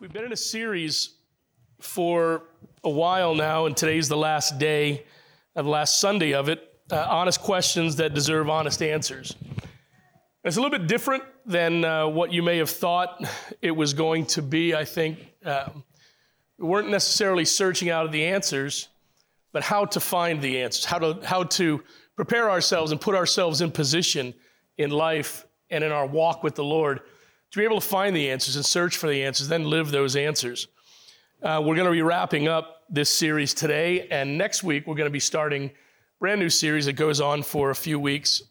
We've been in a series for a while now, and today's the last day, uh, the last Sunday of it. Uh, honest questions that deserve honest answers. It's a little bit different than uh, what you may have thought it was going to be. I think um, we weren't necessarily searching out of the answers, but how to find the answers, how to how to prepare ourselves and put ourselves in position in life and in our walk with the Lord to be able to find the answers and search for the answers, then live those answers. Uh, we're going to be wrapping up this series today, and next week we're going to be starting a brand new series that goes on for a few weeks.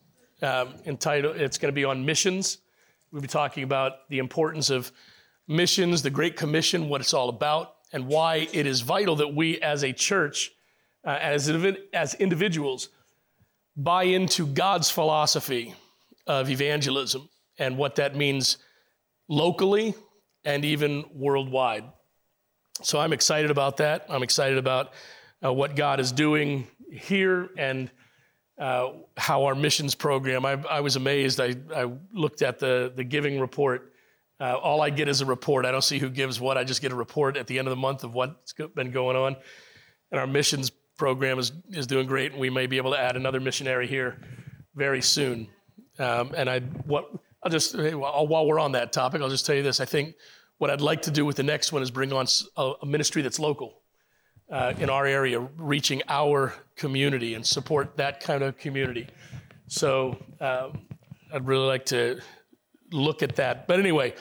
Um, entitled, it's going to be on missions. We'll be talking about the importance of missions, the Great Commission, what it's all about, and why it is vital that we as a church, uh, as, as individuals, buy into God's philosophy of evangelism and what that means locally and even worldwide. So I'm excited about that. I'm excited about uh, what God is doing here and uh, how our missions program. I, I was amazed. I, I, looked at the, the giving report. Uh, all I get is a report. I don't see who gives what. I just get a report at the end of the month of what's been going on. And our missions program is, is doing great, and we may be able to add another missionary here very soon. Um, and I, what, I'll just, while we're on that topic, I'll just tell you this. I think what I'd like to do with the next one is bring on a, ministry that's local uh, in our area, reaching our community and support that kind of community. So um, I'd really like to look at that. But anyway,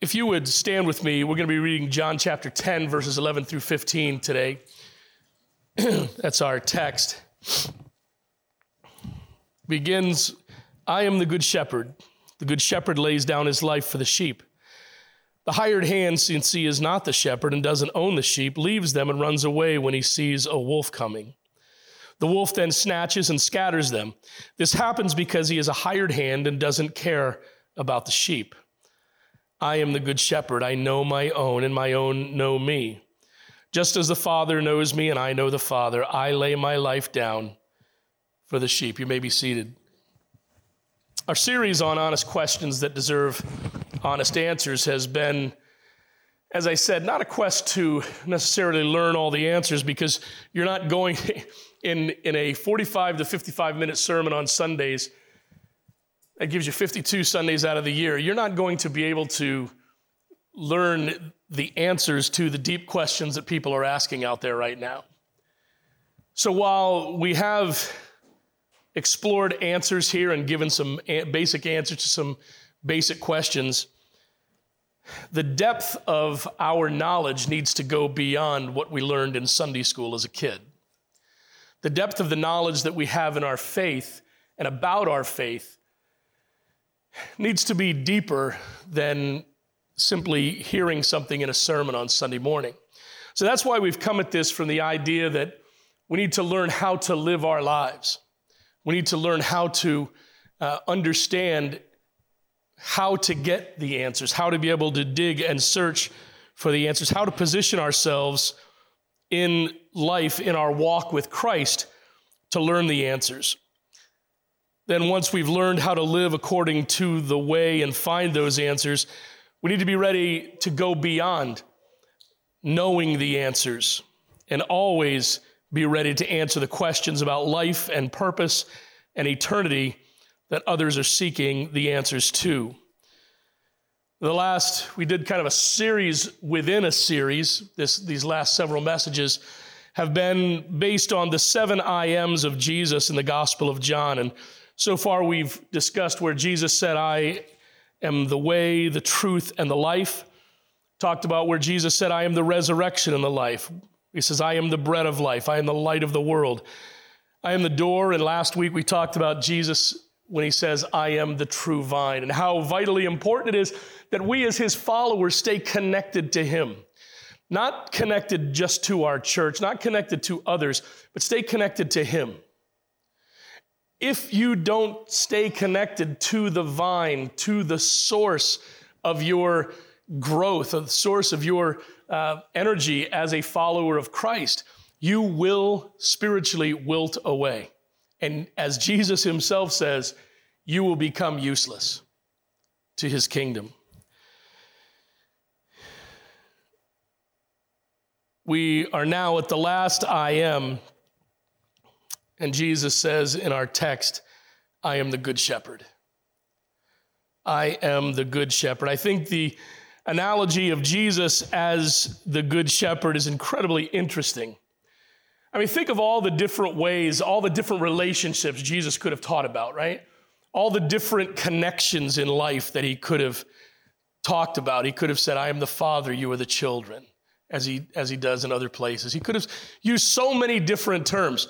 if you would stand with me, we're going to be reading John chapter 10, verses 11 through 15 today. That's our text begins I am the good shepherd. The good shepherd lays down his life for the sheep. The hired hand, since he is not the shepherd and doesn't own the sheep, leaves them and runs away when he sees a wolf coming. The wolf then snatches and scatters them. This happens because he is a hired hand and doesn't care about the sheep. I am the good shepherd. I know my own, and my own know me. Just as the Father knows me and I know the Father, I lay my life down for the sheep. You may be seated. Our series on honest questions that deserve honest answers has been, as I said, not a quest to necessarily learn all the answers because you're not going in, in a 45 to 55 minute sermon on Sundays that gives you 52 Sundays out of the year. You're not going to be able to learn the answers to the deep questions that people are asking out there right now. So while we have explored answers here and given some basic answers to some basic questions, the depth of our knowledge needs to go beyond what we learned in Sunday school as a kid. The depth of the knowledge that we have in our faith and about our faith needs to be deeper than simply hearing something in a sermon on Sunday morning. So that's why we've come at this from the idea that we need to learn how to live our lives. We need to learn how to uh, understand how to get the answers, how to be able to dig and search for the answers, how to position ourselves in life, in our walk with Christ, to learn the answers. Then, once we've learned how to live according to the way and find those answers, we need to be ready to go beyond knowing the answers and always be ready to answer the questions about life and purpose and eternity that others are seeking the answers to. The last, we did kind of a series within a series. This, these last several messages have been based on the seven I ams of Jesus in the Gospel of John. And so far, we've discussed where Jesus said, I am the way, the truth, and the life. Talked about where Jesus said, I am the resurrection and the life. He says, I am the bread of life. I am the light of the world. I am the door. And last week we talked about Jesus when he says, I am the true vine, and how vitally important it is that we as his followers stay connected to him. Not connected just to our church, not connected to others, but stay connected to him. If you don't stay connected to the vine, to the source of your growth, the source of your uh, energy as a follower of Christ, you will spiritually wilt away. And as Jesus himself says, you will become useless to his kingdom. We are now at the last I am. And Jesus says in our text, I am the good shepherd. I am the good shepherd. I think the analogy of Jesus as the good shepherd is incredibly interesting. I mean, think of all the different ways, all the different relationships Jesus could have taught about, right? All the different connections in life that he could have talked about. He could have said, I am the father, you are the children, as he, as he does in other places. He could have used so many different terms.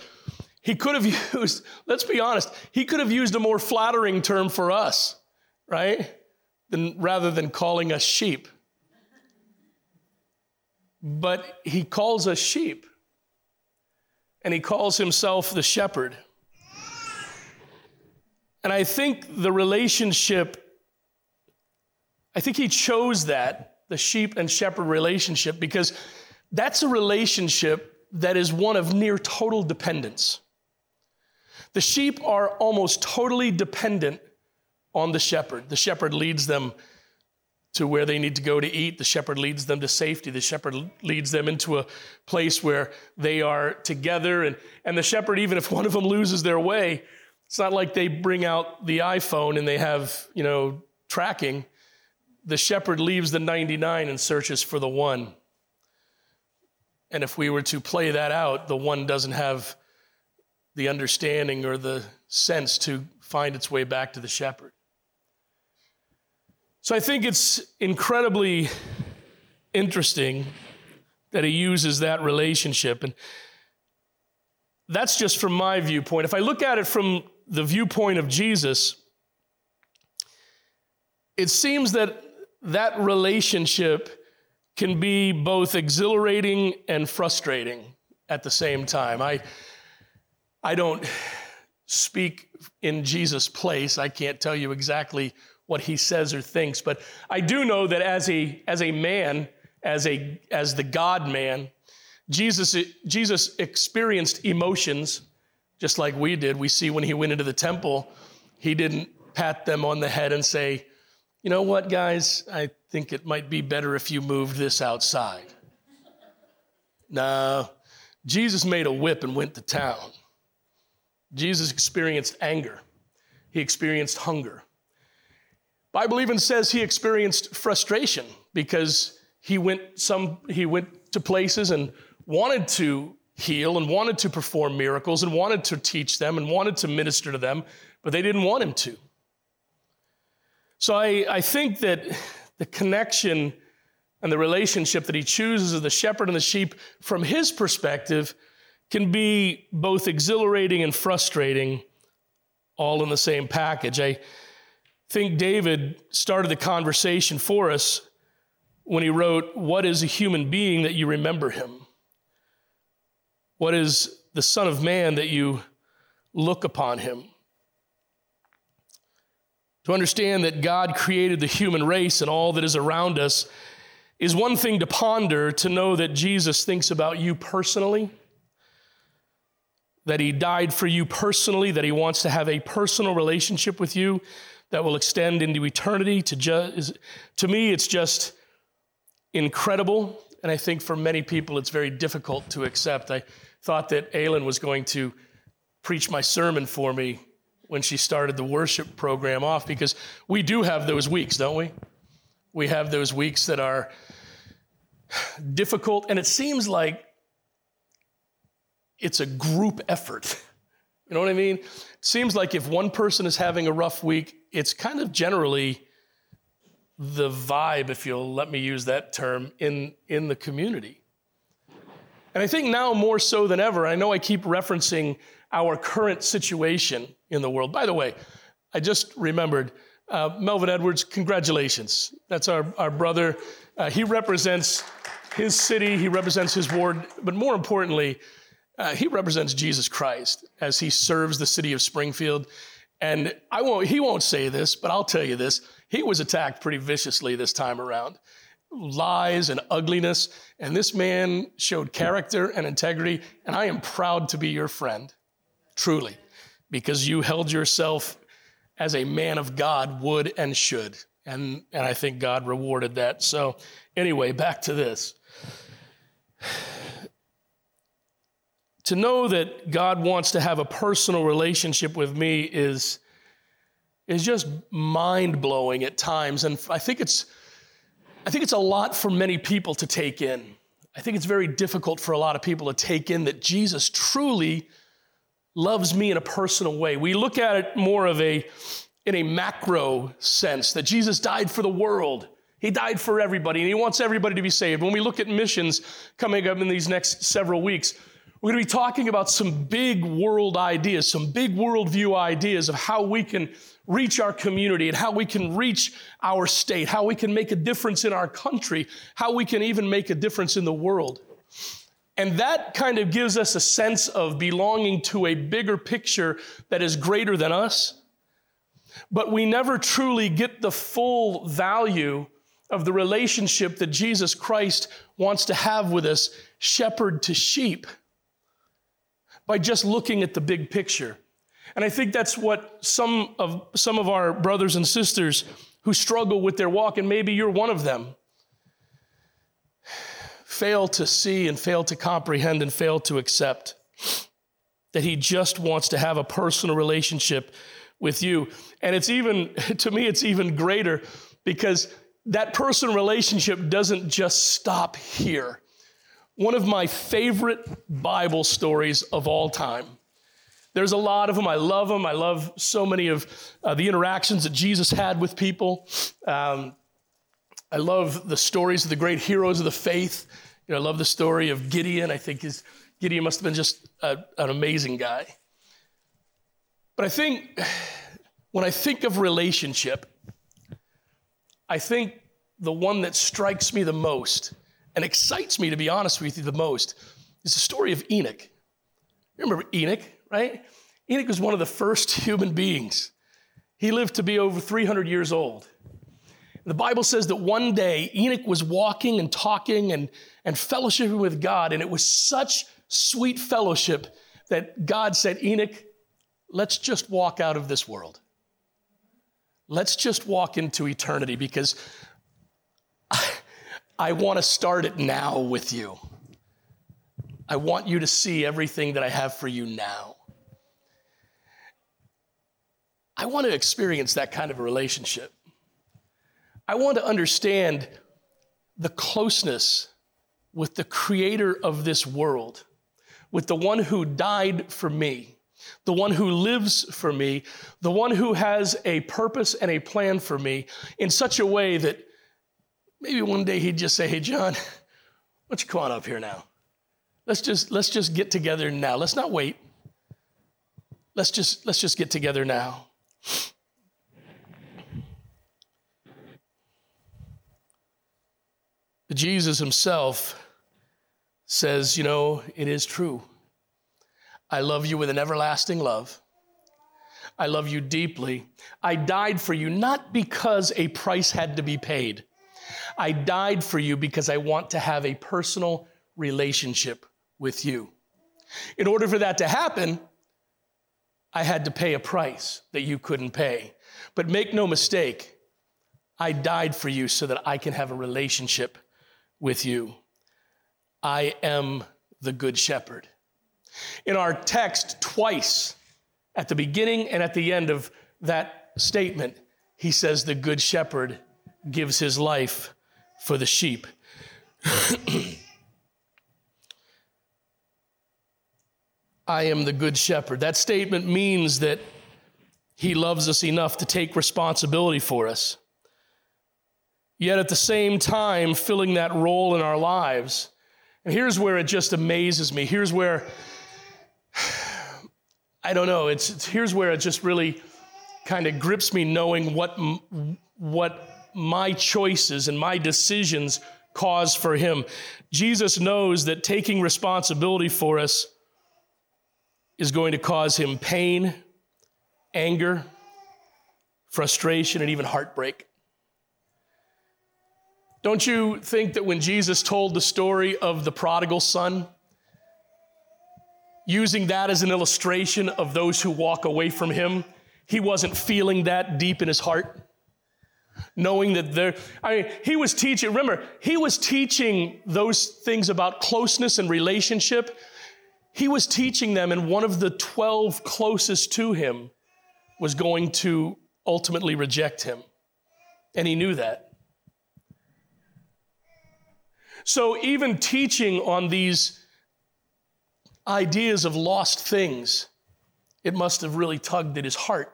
He could have used, let's be honest, he could have used a more flattering term for us, right? Than, rather than calling us sheep. But he calls us sheep, and he calls himself the shepherd. And I think the relationship I think he chose that, the sheep and shepherd relationship, because that's a relationship that is one of near total dependence. The sheep are almost totally dependent on the shepherd. The shepherd leads them to where they need to go to eat. The shepherd leads them to safety. The shepherd leads them into a place where they are together. And, and the shepherd, even if one of them loses their way, it's not like they bring out the iPhone and they have, you know, tracking the shepherd leaves the 99 and searches for the one. And if we were to play that out, the one doesn't have the understanding or the sense to find its way back to the shepherd. So I think it's incredibly interesting that he uses that relationship. And that's just from my viewpoint. If I look at it from the viewpoint of Jesus, it seems that that relationship can be both exhilarating and frustrating at the same time. I, I don't speak in Jesus' place. I can't tell you exactly what he says or thinks, but I do know that as a, as a man, as, a, as the God man, Jesus, Jesus experienced emotions just like we did. We see when he went into the temple, he didn't pat them on the head and say, you know what, guys? I think it might be better if you moved this outside. No, Jesus made a whip and went to town. Jesus experienced anger. He experienced hunger. Bible even says he experienced frustration because he went some he went to places and wanted to heal and wanted to perform miracles and wanted to teach them and wanted to minister to them, but they didn't want him to. So I, I think that the connection and the relationship that he chooses of the shepherd and the sheep from his perspective can be both exhilarating and frustrating all in the same package. I think David started the conversation for us when he wrote, What is a human being that you remember him? What is the Son of Man that you look upon him? To understand that God created the human race and all that is around us is one thing to ponder, to know that Jesus thinks about you personally, that he died for you personally, that he wants to have a personal relationship with you that will extend into eternity. To, ju- to me, it's just incredible. And I think for many people, it's very difficult to accept. I thought that Aylin was going to preach my sermon for me when she started the worship program off because we do have those weeks, don't we? We have those weeks that are difficult, and it seems like it's a group effort. You know what I mean? It seems like if one person is having a rough week, it's kind of generally the vibe, if you'll let me use that term, in, in the community. And I think now more so than ever, I know I keep referencing our current situation in the world. By the way, I just remembered uh, Melvin Edwards, congratulations. That's our, our brother. Uh, he represents his city, he represents his ward, but more importantly, uh, he represents Jesus Christ as he serves the city of Springfield. And I won't, he won't say this, but I'll tell you this. He was attacked pretty viciously this time around. Lies and ugliness. And this man showed character and integrity. And I am proud to be your friend truly, because you held yourself as a man of God would and should. And, and I think God rewarded that. So, anyway, back to this. To know that God wants to have a personal relationship with me is, is just mind blowing at times. And I think, it's, I think it's a lot for many people to take in. I think it's very difficult for a lot of people to take in that Jesus truly loves me in a personal way. We look at it more of a in a macro sense that Jesus died for the world. He died for everybody and he wants everybody to be saved. When we look at missions coming up in these next several weeks, we're going to be talking about some big world ideas, some big worldview ideas of how we can reach our community and how we can reach our state, how we can make a difference in our country, how we can even make a difference in the world. And that kind of gives us a sense of belonging to a bigger picture that is greater than us. But we never truly get the full value of the relationship that Jesus Christ wants to have with us, shepherd to sheep, by just looking at the big picture. And I think that's what some of, some of our brothers and sisters who struggle with their walk, and maybe you're one of them, fail to see and fail to comprehend and fail to accept that He just wants to have a personal relationship with you. And it's even, to me, it's even greater because that personal relationship doesn't just stop here. One of my favorite Bible stories of all time there's a lot of them. I love them. I love so many of uh, the interactions that Jesus had with people. Um, I love the stories of the great heroes of the faith. You know, I love the story of Gideon. I think his, Gideon must have been just a, an amazing guy. But I think when I think of relationship, I think the one that strikes me the most and excites me, to be honest with you, the most is the story of Enoch. Remember Enoch? right? Enoch was one of the first human beings. He lived to be over 300 years old. The Bible says that one day Enoch was walking and talking and, and fellowshipping with God, and it was such sweet fellowship that God said, Enoch, let's just walk out of this world. Let's just walk into eternity because I, I want to start it now with you. I want you to see everything that I have for you now. I want to experience that kind of a relationship. I want to understand the closeness with the creator of this world, with the one who died for me, the one who lives for me, the one who has a purpose and a plan for me in such a way that maybe one day he'd just say, Hey, John, don't you come on up here now? Let's just, let's just get together now. Let's not wait. Let's just, let's just get together now. But Jesus himself says, You know, it is true. I love you with an everlasting love. I love you deeply. I died for you not because a price had to be paid. I died for you because I want to have a personal relationship with you. In order for that to happen, I had to pay a price that you couldn't pay. But make no mistake, I died for you so that I can have a relationship with you. I am the good shepherd. In our text, twice, at the beginning and at the end of that statement, he says, The good shepherd gives his life for the sheep. I am the good shepherd. That statement means that he loves us enough to take responsibility for us. Yet at the same time, filling that role in our lives. And here's where it just amazes me. Here's where, I don't know, it's, it's here's where it just really kind of grips me knowing what, what my choices and my decisions cause for him. Jesus knows that taking responsibility for us is going to cause him pain, anger, frustration, and even heartbreak. Don't you think that when Jesus told the story of the prodigal son, using that as an illustration of those who walk away from him, he wasn't feeling that deep in his heart? Knowing that there, I mean, he was teaching, remember, he was teaching those things about closeness and relationship. He was teaching them, and one of the 12 closest to him was going to ultimately reject him. And he knew that. So, even teaching on these ideas of lost things, it must have really tugged at his heart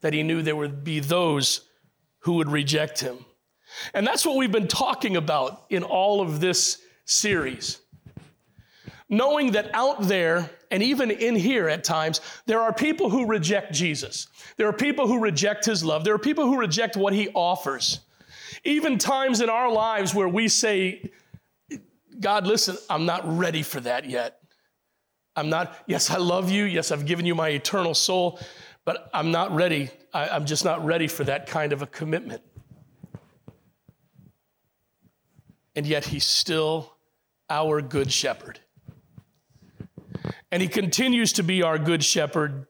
that he knew there would be those who would reject him. And that's what we've been talking about in all of this series. Knowing that out there, and even in here at times, there are people who reject Jesus. There are people who reject his love. There are people who reject what he offers. Even times in our lives where we say, God, listen, I'm not ready for that yet. I'm not, yes, I love you. Yes, I've given you my eternal soul, but I'm not ready. I, I'm just not ready for that kind of a commitment. And yet, he's still our good shepherd. And he continues to be our good shepherd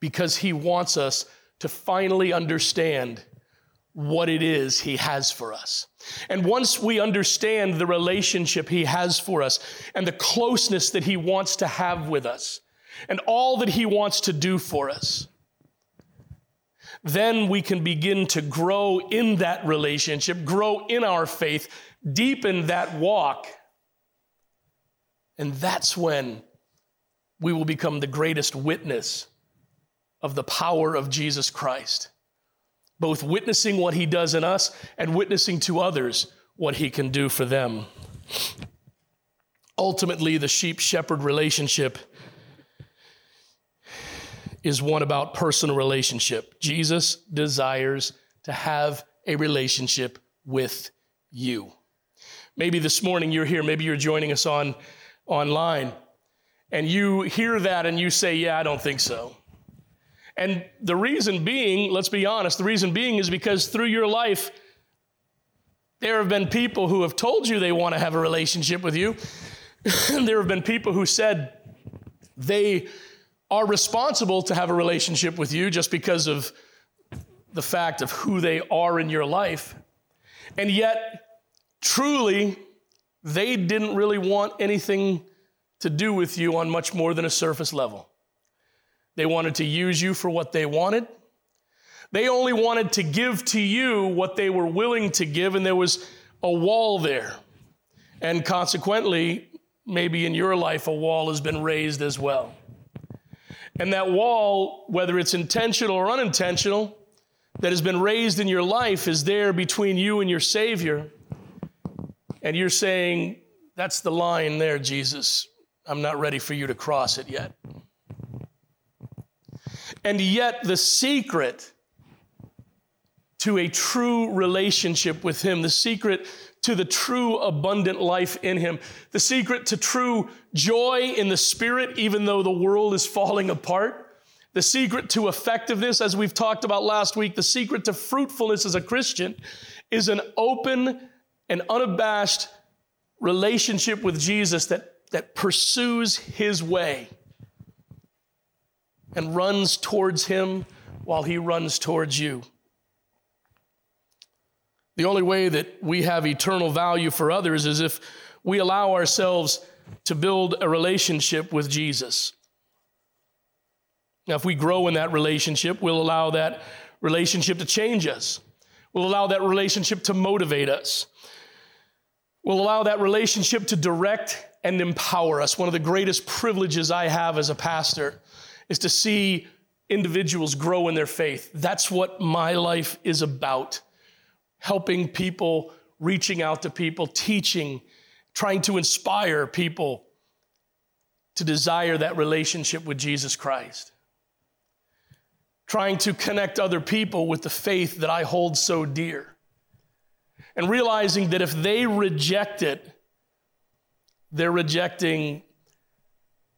because he wants us to finally understand what it is He has for us. And once we understand the relationship He has for us and the closeness that He wants to have with us and all that He wants to do for us, then we can begin to grow in that relationship, grow in our faith, deepen that walk. And that's when we will become the greatest witness of the power of Jesus Christ both witnessing what he does in us and witnessing to others what he can do for them. Ultimately, the sheep shepherd relationship is one about personal relationship. Jesus desires to have a relationship with you. Maybe this morning you're here, maybe you're joining us on online, and you hear that and you say, Yeah, I don't think so. And the reason being, let's be honest, the reason being is because through your life, there have been people who have told you they want to have a relationship with you. there have been people who said they are responsible to have a relationship with you just because of the fact of who they are in your life. And yet, truly, they didn't really want anything to do with you on much more than a surface level. They wanted to use you for what they wanted. They only wanted to give to you what they were willing to give, and there was a wall there. And consequently, maybe in your life, a wall has been raised as well. And that wall, whether it's intentional or unintentional, that has been raised in your life is there between you and your Savior. And you're saying, That's the line there, Jesus. I'm not ready for you to cross it yet. And yet, the secret to a true relationship with Him, the secret to the true abundant life in Him, the secret to true joy in the Spirit, even though the world is falling apart, the secret to effectiveness, as we've talked about last week, the secret to fruitfulness as a Christian is an open and unabashed relationship with Jesus that, that pursues His way and runs towards him while he runs towards you. The only way that we have eternal value for others is if we allow ourselves to build a relationship with Jesus. Now, if we grow in that relationship, we'll allow that relationship to change us. We'll allow that relationship to motivate us. We'll allow that relationship to direct and empower us. One of the greatest privileges I have as a pastor is to see individuals grow in their faith. That's what my life is about helping people, reaching out to people, teaching, trying to inspire people to desire that relationship with Jesus Christ. Trying to connect other people with the faith that I hold so dear. And realizing that if they reject it, they're rejecting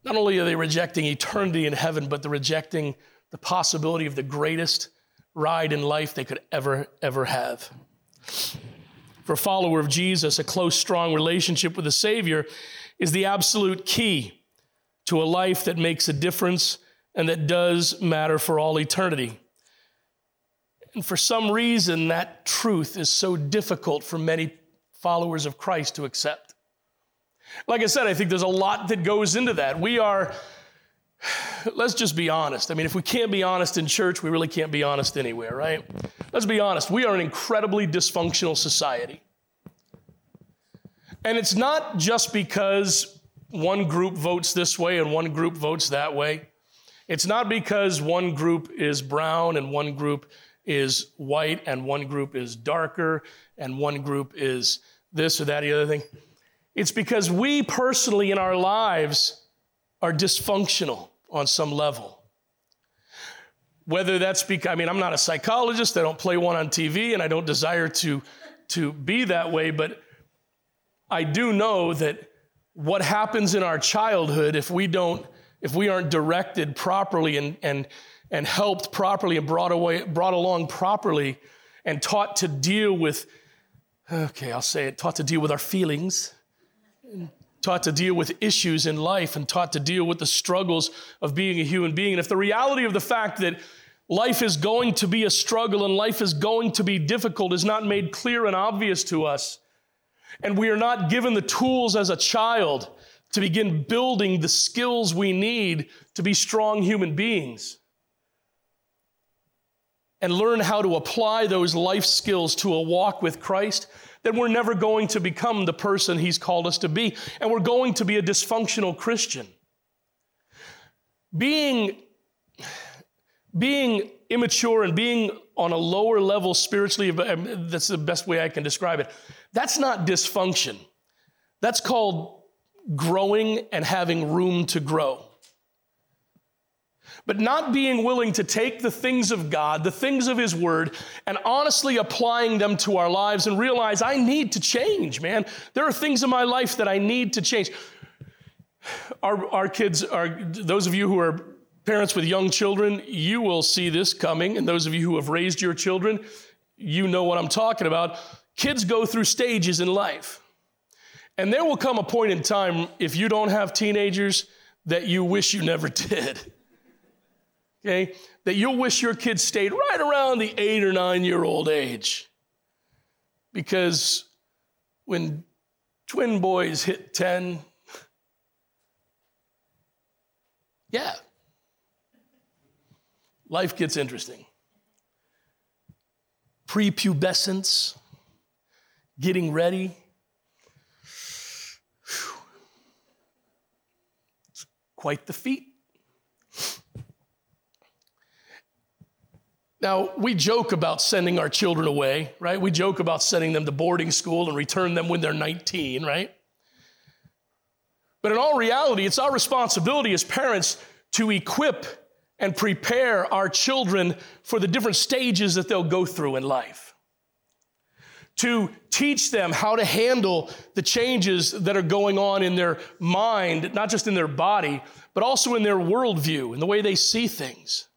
not only are they rejecting eternity in heaven, but they're rejecting the possibility of the greatest ride in life they could ever, ever have. For a follower of Jesus, a close, strong relationship with the Savior is the absolute key to a life that makes a difference and that does matter for all eternity. And for some reason, that truth is so difficult for many followers of Christ to accept. Like I said, I think there's a lot that goes into that. We are, let's just be honest. I mean, if we can't be honest in church, we really can't be honest anywhere, right? Let's be honest. We are an incredibly dysfunctional society. And it's not just because one group votes this way and one group votes that way. It's not because one group is brown and one group is white and one group is darker and one group is this or that, the other thing. It's because we personally in our lives are dysfunctional on some level. Whether that's because, I mean, I'm not a psychologist, I don't play one on TV, and I don't desire to, to be that way, but I do know that what happens in our childhood if we don't if we aren't directed properly and, and, and helped properly and brought, away, brought along properly and taught to deal with, okay, I'll say it, taught to deal with our feelings, taught to deal with issues in life, and taught to deal with the struggles of being a human being. And if the reality of the fact that life is going to be a struggle and life is going to be difficult is not made clear and obvious to us, and we are not given the tools as a child to begin building the skills we need to be strong human beings and learn how to apply those life skills to a walk with Christ, then we're never going to become the person He's called us to be. And we're going to be a dysfunctional Christian. Being, being immature and being on a lower level spiritually, uh, that's the best way I can describe it. That's not dysfunction. That's called growing and having room to grow. But not being willing to take the things of God, the things of His Word, and honestly applying them to our lives and realize I need to change, man. There are things in my life that I need to change. Our, our kids are, those of you who are parents with young children, you will see this coming. And those of you who have raised your children, you know what I'm talking about. Kids go through stages in life. And there will come a point in time, if you don't have teenagers, that you wish you never did. Okay? That you'll wish your kids stayed right around the eight or nine year old age. Because when twin boys hit 10, yeah, life gets interesting. Prepubescence, getting ready, It's quite the feat. Now, we joke about sending our children away, right? We joke about sending them to boarding school and return them when they're 19, right? But in all reality, it's our responsibility as parents to equip and prepare our children for the different stages that they'll go through in life to teach them how to handle the changes that are going on in their mind, not just in their body, but also in their worldview and the way they see things.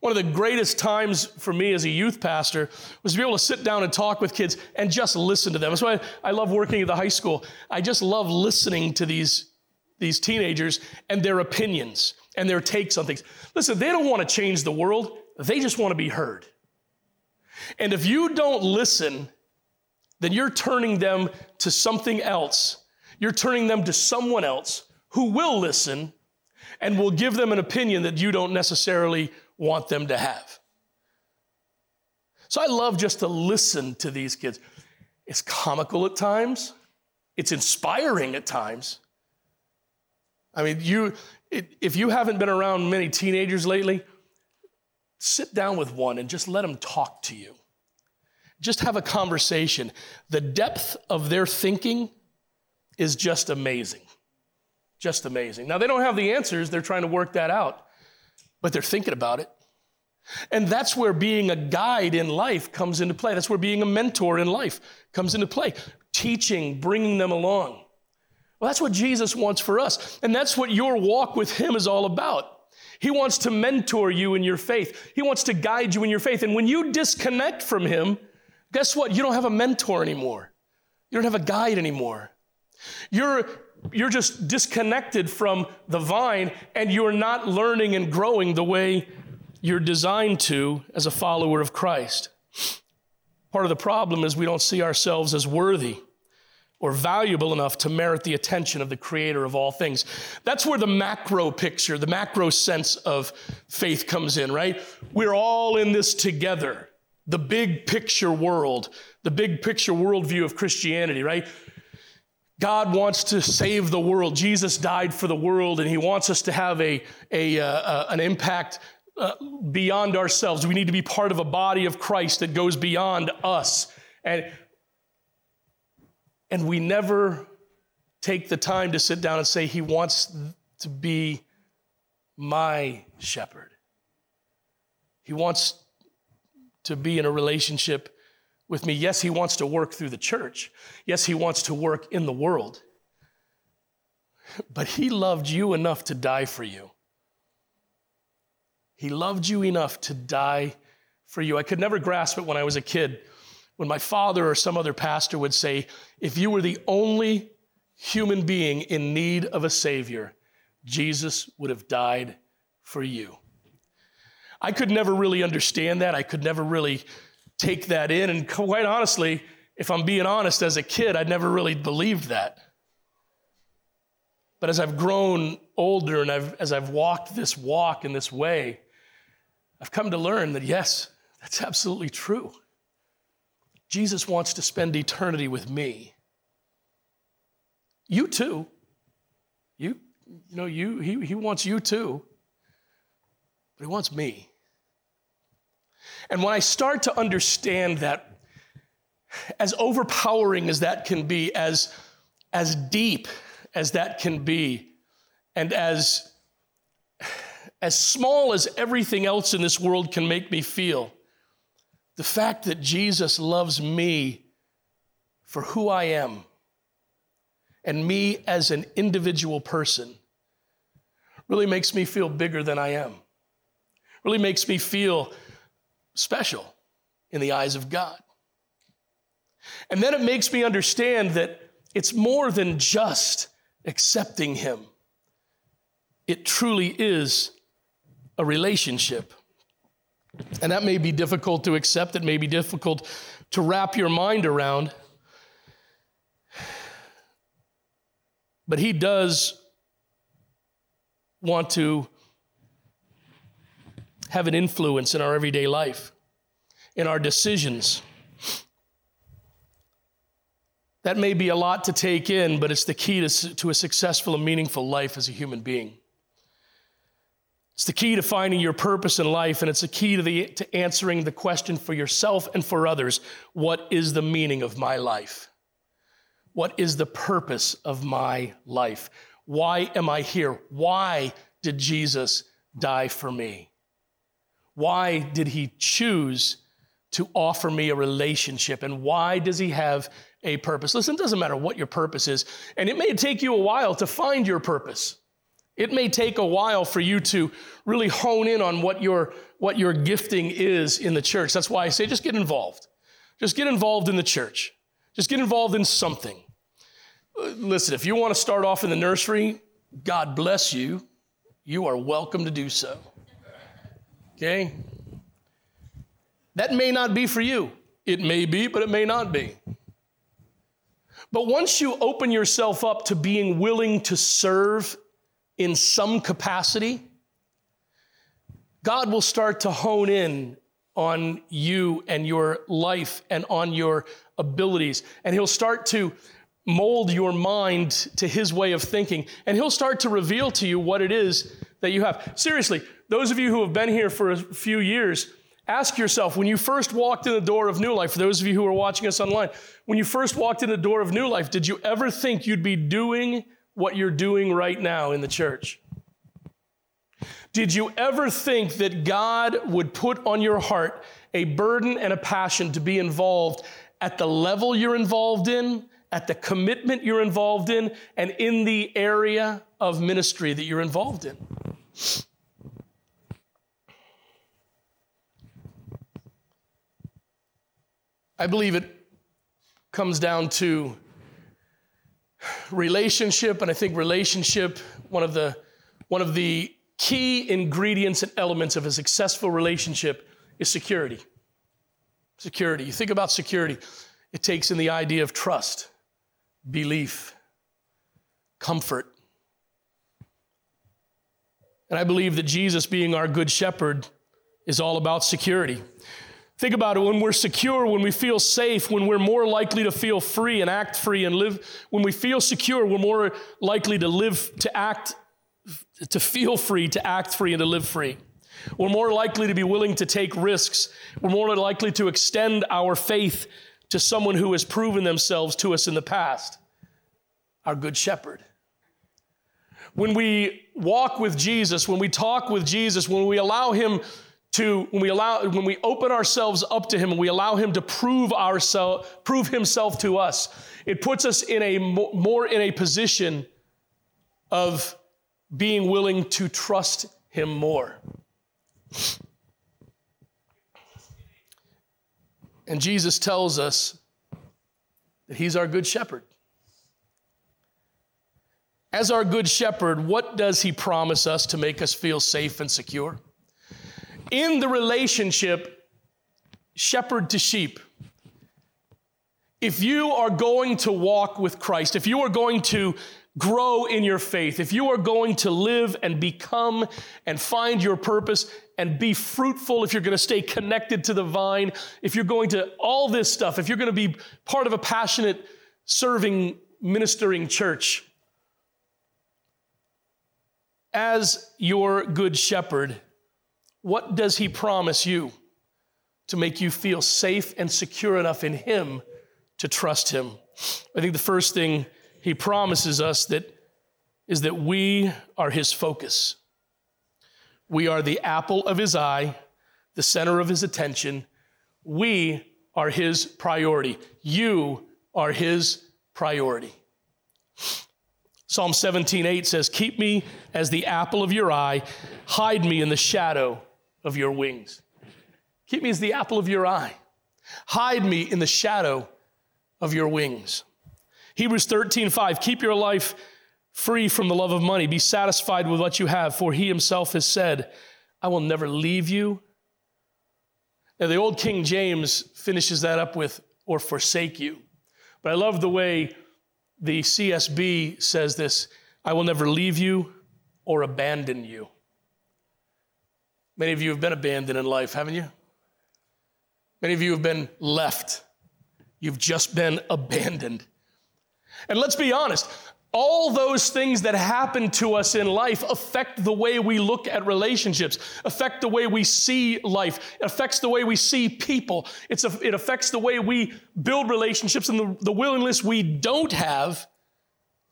One of the greatest times for me as a youth pastor was to be able to sit down and talk with kids and just listen to them. That's why I love working at the high school. I just love listening to these, these teenagers and their opinions and their takes on things. Listen, they don't want to change the world, they just want to be heard. And if you don't listen, then you're turning them to something else. You're turning them to someone else who will listen and will give them an opinion that you don't necessarily want them to have. So I love just to listen to these kids. It's comical at times, it's inspiring at times. I mean, you, it, if you haven't been around many teenagers lately, sit down with one and just let them talk to you. Just have a conversation. The depth of their thinking is just amazing. Just amazing. Now, they don't have the answers, they're trying to work that out, but they're thinking about it. And that's where being a guide in life comes into play. That's where being a mentor in life comes into play. Teaching, bringing them along. Well, that's what Jesus wants for us. And that's what your walk with Him is all about. He wants to mentor you in your faith, He wants to guide you in your faith. And when you disconnect from Him, guess what? You don't have a mentor anymore, you don't have a guide anymore. You're, you're just disconnected from the vine and you're not learning and growing the way you're designed to as a follower of Christ. Part of the problem is we don't see ourselves as worthy or valuable enough to merit the attention of the creator of all things. That's where the macro picture, the macro sense of faith comes in, right? We're all in this together. The big picture world, the big picture worldview of Christianity, right? God wants to save the world. Jesus died for the world, and He wants us to have a, a, uh, uh, an impact uh, beyond ourselves. We need to be part of a body of Christ that goes beyond us. And and we never take the time to sit down and say, He wants to be my shepherd. He wants to be in a relationship with me. Yes, He wants to work through the church. Yes, He wants to work in the world. But He loved you enough to die for you. He loved you enough to die for you. I could never grasp it when I was a kid when my father or some other pastor would say, if you were the only human being in need of a Savior, Jesus would have died for you. I could never really understand that. I could never really take that in. And quite honestly, if I'm being honest, as a kid, I never really believed that. But as I've grown older and I've, as I've walked this walk in this way, I've come to learn that yes, that's absolutely true. Jesus wants to spend eternity with me. You too. You, you know, you, he, he wants you too. But he wants me. And when I start to understand that, as overpowering as that can be, as, as deep as that can be, and as, as small as everything else in this world can make me feel, the fact that Jesus loves me for who I am and me as an individual person really makes me feel bigger than I am. Really makes me feel special in the eyes of God. And then it makes me understand that it's more than just accepting Him, it truly is a relationship. And that may be difficult to accept, it may be difficult to wrap your mind around. But he does want to have an influence in our everyday life, in our decisions. That may be a lot to take in, but it's the key to, to a successful and meaningful life as a human being. It's the key to finding your purpose in life, and it's a key to, the, to answering the question for yourself and for others what is the meaning of my life? What is the purpose of my life? Why am I here? Why did Jesus die for me? Why did he choose to offer me a relationship? And why does he have a purpose? Listen, it doesn't matter what your purpose is, and it may take you a while to find your purpose. It may take a while for you to really hone in on what your, what your gifting is in the church. That's why I say just get involved. Just get involved in the church. Just get involved in something. Listen, if you want to start off in the nursery, God bless you. You are welcome to do so. Okay? That may not be for you. It may be, but it may not be. But once you open yourself up to being willing to serve in some capacity, God will start to hone in on you and your life and on your abilities. And He'll start to mold your mind to His way of thinking. And He'll start to reveal to you what it is that you have. Seriously, those of you who have been here for a few years, ask yourself when you first walked in the door of New Life, for those of you who are watching us online, when you first walked in the door of New Life, did you ever think you'd be doing what you're doing right now in the church? Did you ever think that God would put on your heart a burden and a passion to be involved at the level you're involved in, at the commitment you're involved in, and in the area of ministry that you're involved in? I believe it comes down to relationship, and I think relationship, one of the one of the key ingredients and elements of a successful relationship is security. Security. You think about security, it takes in the idea of trust, belief, comfort. And I believe that Jesus, being our good shepherd, is all about security. Think about it when we're secure, when we feel safe, when we're more likely to feel free and act free and live, when we feel secure, we're more likely to live, to act, to feel free, to act free, and to live free. We're more likely to be willing to take risks. We're more likely to extend our faith to someone who has proven themselves to us in the past, our good shepherd. When we walk with Jesus, when we talk with Jesus, when we allow him to when we allow when we open ourselves up to him and we allow him to prove ourselves prove himself to us it puts us in a more in a position of being willing to trust him more and jesus tells us that he's our good shepherd as our good shepherd what does he promise us to make us feel safe and secure? In the relationship shepherd to sheep, if you are going to walk with Christ, if you are going to grow in your faith, if you are going to live and become and find your purpose and be fruitful, if you're going to stay connected to the vine, if you're going to all this stuff, if you're going to be part of a passionate, serving, ministering church, as your good shepherd, what does he promise you to make you feel safe and secure enough in him to trust him? I think the first thing he promises us that is that we are his focus. We are the apple of his eye, the center of his attention. We are his priority. You are his priority. Psalm 17:8 says, "Keep me as the apple of your eye, hide me in the shadow of your wings. Keep me as the apple of your eye. Hide me in the shadow of your wings. Hebrews 13, 5, keep your life free from the love of money. Be satisfied with what you have, for he himself has said, I will never leave you. Now, the old King James finishes that up with, or forsake you. But I love the way the CSB says this I will never leave you or abandon you. Many of you have been abandoned in life, haven't you? Many of you have been left. You've just been abandoned. And let's be honest, all those things that happen to us in life affect the way we look at relationships, affect the way we see life, affects the way we see people. It's a, it affects the way we build relationships and the, the willingness we don't have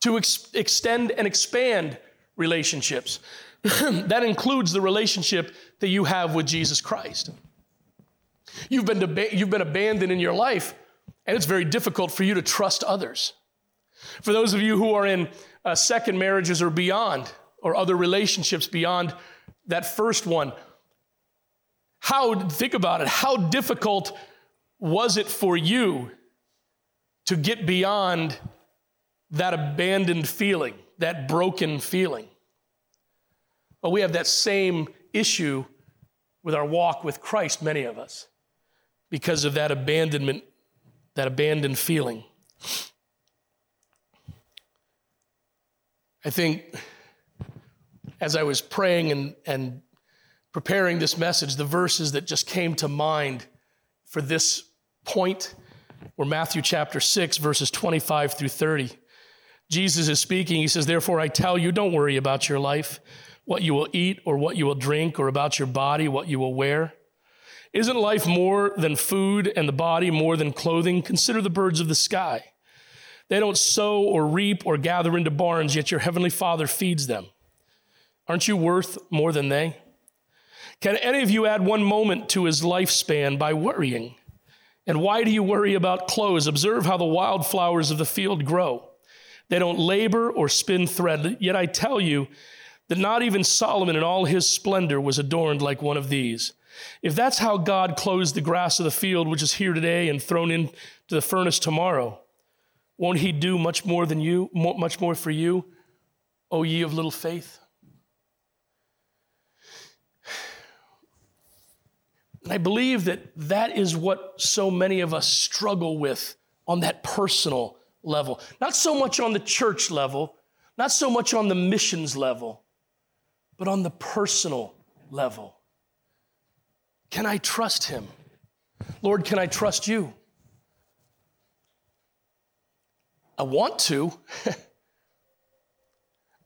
to ex- extend and expand relationships. that includes the relationship that you have with Jesus Christ. You've been, you've been abandoned in your life, and it's very difficult for you to trust others. For those of you who are in uh, second marriages or beyond, or other relationships beyond that first one, how, think about it, how difficult was it for you to get beyond that abandoned feeling, that broken feeling? Well, we have that same issue with our walk with Christ, many of us, because of that abandonment, that abandoned feeling. I think as I was praying and, and preparing this message, the verses that just came to mind for this point were Matthew chapter 6, verses 25 through 30. Jesus is speaking. He says, Therefore, I tell you, don't worry about your life what you will eat or what you will drink, or about your body, what you will wear? Isn't life more than food and the body more than clothing? Consider the birds of the sky. They don't sow or reap or gather into barns, yet your heavenly Father feeds them. Aren't you worth more than they? Can any of you add one moment to his lifespan by worrying? And why do you worry about clothes? Observe how the wildflowers of the field grow. They don't labor or spin thread, yet I tell you, that not even Solomon in all his splendor was adorned like one of these. If that's how God clothes the grass of the field, which is here today and thrown into the furnace tomorrow, won't he do much more than you, much more for you, O ye of little faith? And I believe that that is what so many of us struggle with on that personal level. Not so much on the church level, not so much on the missions level, but on the personal level. Can I trust him? Lord, can I trust you? I want to.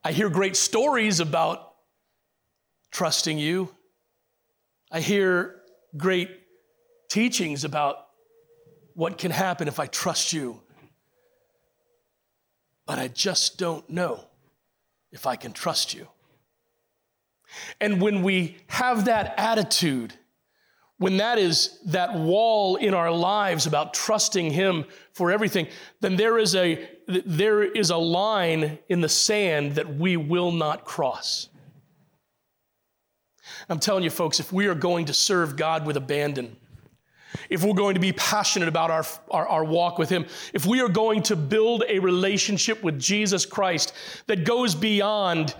I hear great stories about trusting you. I hear great teachings about what can happen if I trust you. But I just don't know if I can trust you. And when we have that attitude, when that is that wall in our lives about trusting him for everything then there is a there is a line in the sand that we will not cross. I'm telling you folks if we are going to serve god with abandon if we're going to be passionate about our, our, our, walk with Him, if we are going to build a relationship with Jesus Christ that goes beyond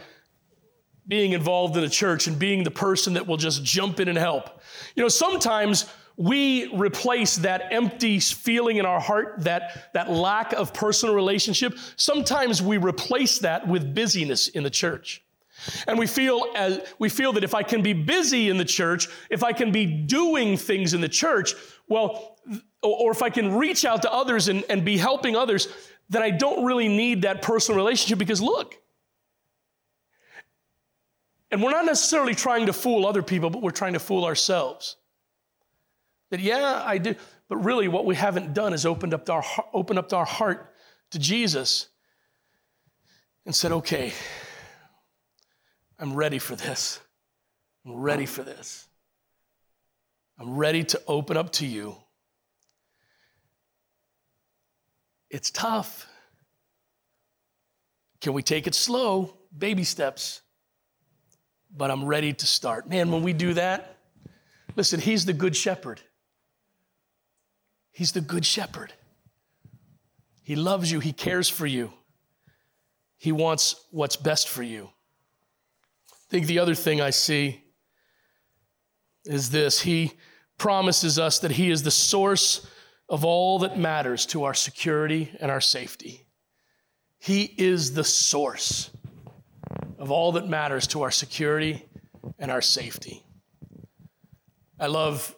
being involved in a church and being the person that will just jump in and help. You know, sometimes we replace that empty feeling in our heart, that, that lack of personal relationship, sometimes we replace that with busyness in the church. And we feel as we feel that if I can be busy in the church, if I can be doing things in the church, well, or if I can reach out to others and, and be helping others, then I don't really need that personal relationship because look, and we're not necessarily trying to fool other people, but we're trying to fool ourselves. That, yeah, I do. But really, what we haven't done is opened up our, opened up our heart to Jesus and said, okay, I'm ready for this. I'm ready for this. I'm ready to open up to you. It's tough. Can we take it slow? Baby steps but I'm ready to start. Man, when we do that, listen, He's the good shepherd. He's the good shepherd. He loves you, He cares for you, He wants what's best for you. I think the other thing I see is this He promises us that He is the source of all that matters to our security and our safety. He is the source of all that matters to our security and our safety. I love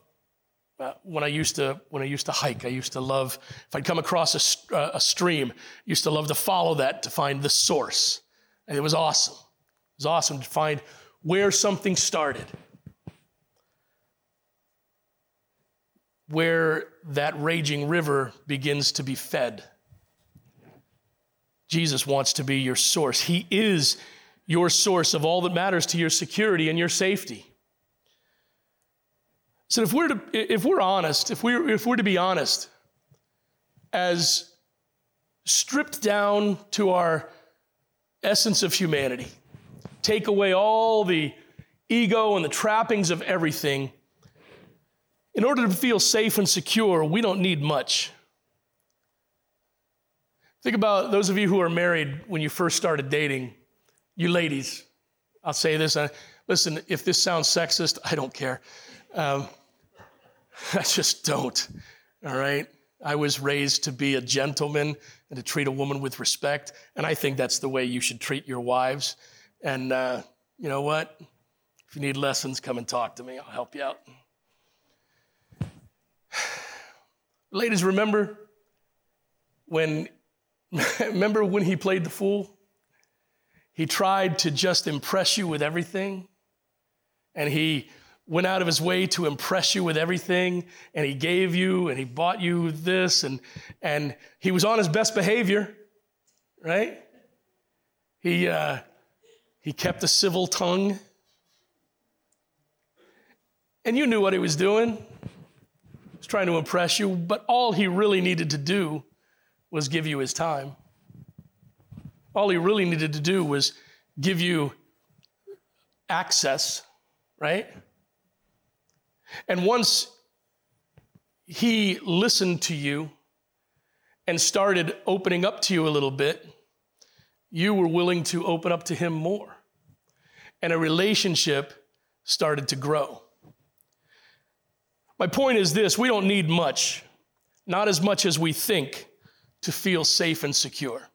uh, when I used to when I used to hike. I used to love if I'd come across a, uh, a stream. Used to love to follow that to find the source, and it was awesome. It was awesome to find where something started, where that raging river begins to be fed. Jesus wants to be your source. He is your source of all that matters to your security and your safety. So if we're to, if we're honest, if we're if we're to be honest, as stripped down to our essence of humanity, take away all the ego and the trappings of everything. In order to feel safe and secure, we don't need much. Think about those of you who are married when you first started dating. You ladies, I'll say this. Uh, listen, if this sounds sexist, I don't care. Um, I just don't. All right? I was raised to be a gentleman and to treat a woman with respect. And I think that's the way you should treat your wives. And uh, you know what? If you need lessons, come and talk to me. I'll help you out. Ladies, remember when remember when he played the fool? He tried to just impress you with everything. And he went out of his way to impress you with everything. And he gave you and he bought you this. And, and he was on his best behavior, right? He, uh, he kept a civil tongue. And you knew what he was doing. He was trying to impress you. But all he really needed to do was give you his time. All he really needed to do was give you access, right? And once he listened to you and started opening up to you a little bit, you were willing to open up to him more. And a relationship started to grow. My point is this we don't need much, not as much as we think, to feel safe and secure.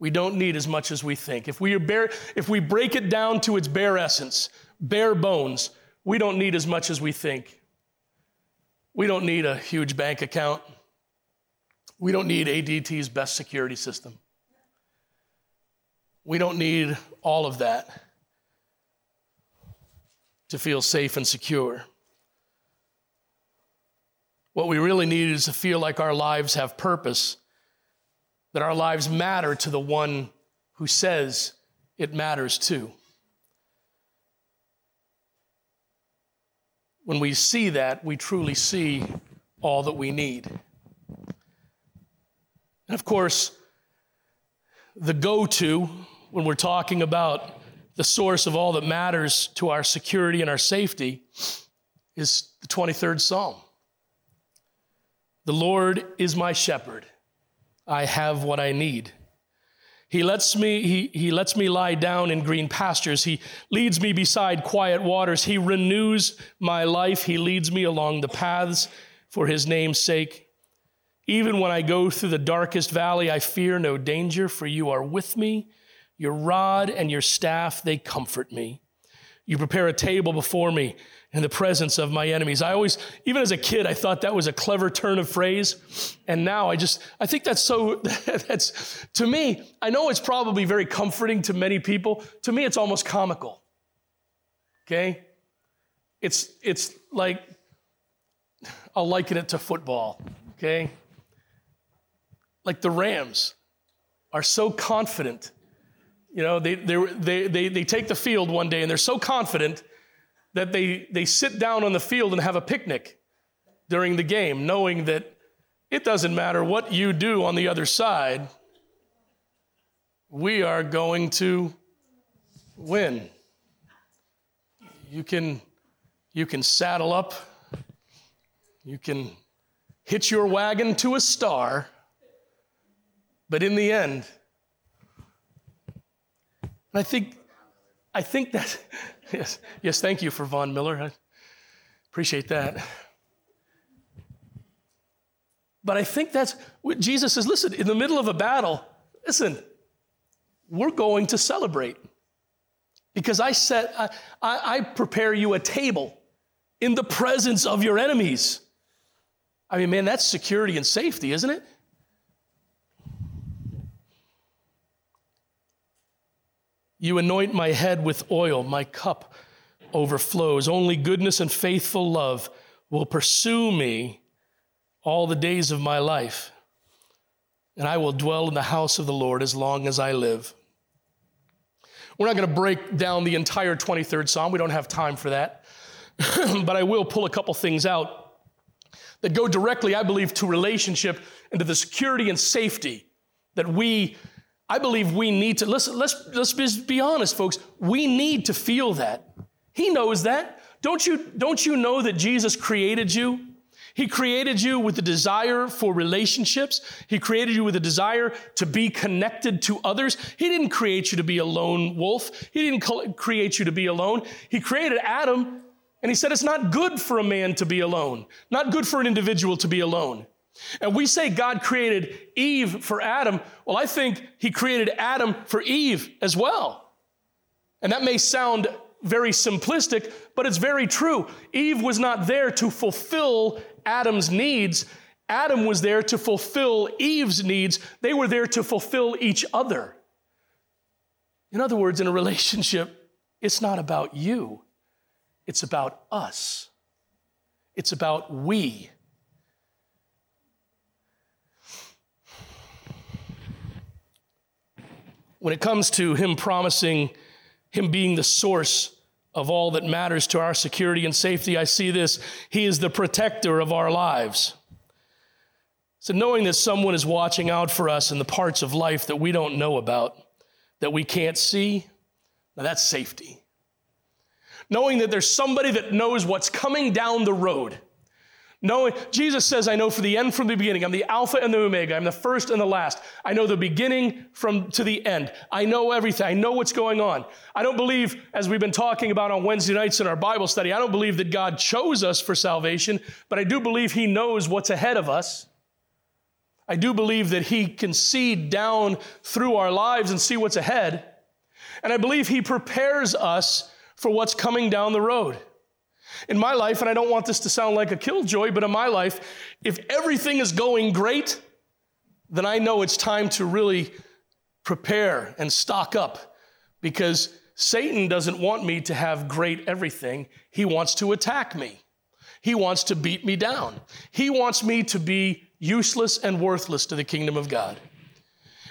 We don't need as much as we think. If we, bare, if we break it down to its bare essence, bare bones, we don't need as much as we think. We don't need a huge bank account. We don't need ADT's best security system. We don't need all of that to feel safe and secure. What we really need is to feel like our lives have purpose that our lives matter to the one who says it matters too. When we see that, we truly see all that we need. And of course, the go to when we're talking about the source of all that matters to our security and our safety is the 23rd Psalm. The Lord is my shepherd. I have what I need. He lets me, he, he lets me lie down in green pastures. He leads me beside quiet waters. He renews my life. He leads me along the paths for his name's sake. Even when I go through the darkest valley, I fear no danger, for you are with me. Your rod and your staff, they comfort me. You prepare a table before me in the presence of my enemies. I always, even as a kid, I thought that was a clever turn of phrase. And now I just, I think that's so, that's, to me, I know it's probably very comforting to many people. To me, it's almost comical. Okay? It's, it's like, I'll liken it to football. Okay? Like the Rams are so confident. You know, they, they, they, they they take the field one day and they're so confident that they, they sit down on the field and have a picnic during the game, knowing that it doesn't matter what you do on the other side, we are going to win. You can, you can saddle up, you can hitch your wagon to a star, but in the end, I think, I think that Yes, yes, thank you for Von Miller. I appreciate that. But I think that's what Jesus says listen, in the middle of a battle, listen, we're going to celebrate. Because I set, I, I, prepare you a table in the presence of your enemies. I mean, man, that's security and safety, isn't it? You anoint my head with oil, my cup overflows. Only goodness and faithful love will pursue me all the days of my life, and I will dwell in the house of the Lord as long as I live. We're not going to break down the entire 23rd Psalm, we don't have time for that. but I will pull a couple things out that go directly, I believe, to relationship and to the security and safety that we I believe we need to, let's, let's, let's just be honest, folks. We need to feel that. He knows that. Don't you, don't you know that Jesus created you? He created you with a desire for relationships. He created you with a desire to be connected to others. He didn't create you to be a lone wolf. He didn't create you to be alone. He created Adam and he said it's not good for a man to be alone, not good for an individual to be alone. And we say God created Eve for Adam. Well, I think he created Adam for Eve as well. And that may sound very simplistic, but it's very true. Eve was not there to fulfill Adam's needs. Adam was there to fulfill Eve's needs. They were there to fulfill each other. In other words, in a relationship, it's not about you, it's about us. It's about we. When it comes to Him promising, Him being the source of all that matters to our security and safety, I see this. He is the protector of our lives. So, knowing that someone is watching out for us in the parts of life that we don't know about, that we can't see, now that's safety. Knowing that there's somebody that knows what's coming down the road, Knowing Jesus says, I know for the end from the beginning. I'm the Alpha and the Omega. I'm the first and the last. I know the beginning from to the end. I know everything. I know what's going on. I don't believe, as we've been talking about on Wednesday nights in our Bible study, I don't believe that God chose us for salvation, but I do believe He knows what's ahead of us. I do believe that He can see down through our lives and see what's ahead. And I believe He prepares us for what's coming down the road. In my life, and I don't want this to sound like a killjoy, but in my life, if everything is going great, then I know it's time to really prepare and stock up because Satan doesn't want me to have great everything. He wants to attack me. He wants to beat me down. He wants me to be useless and worthless to the kingdom of God.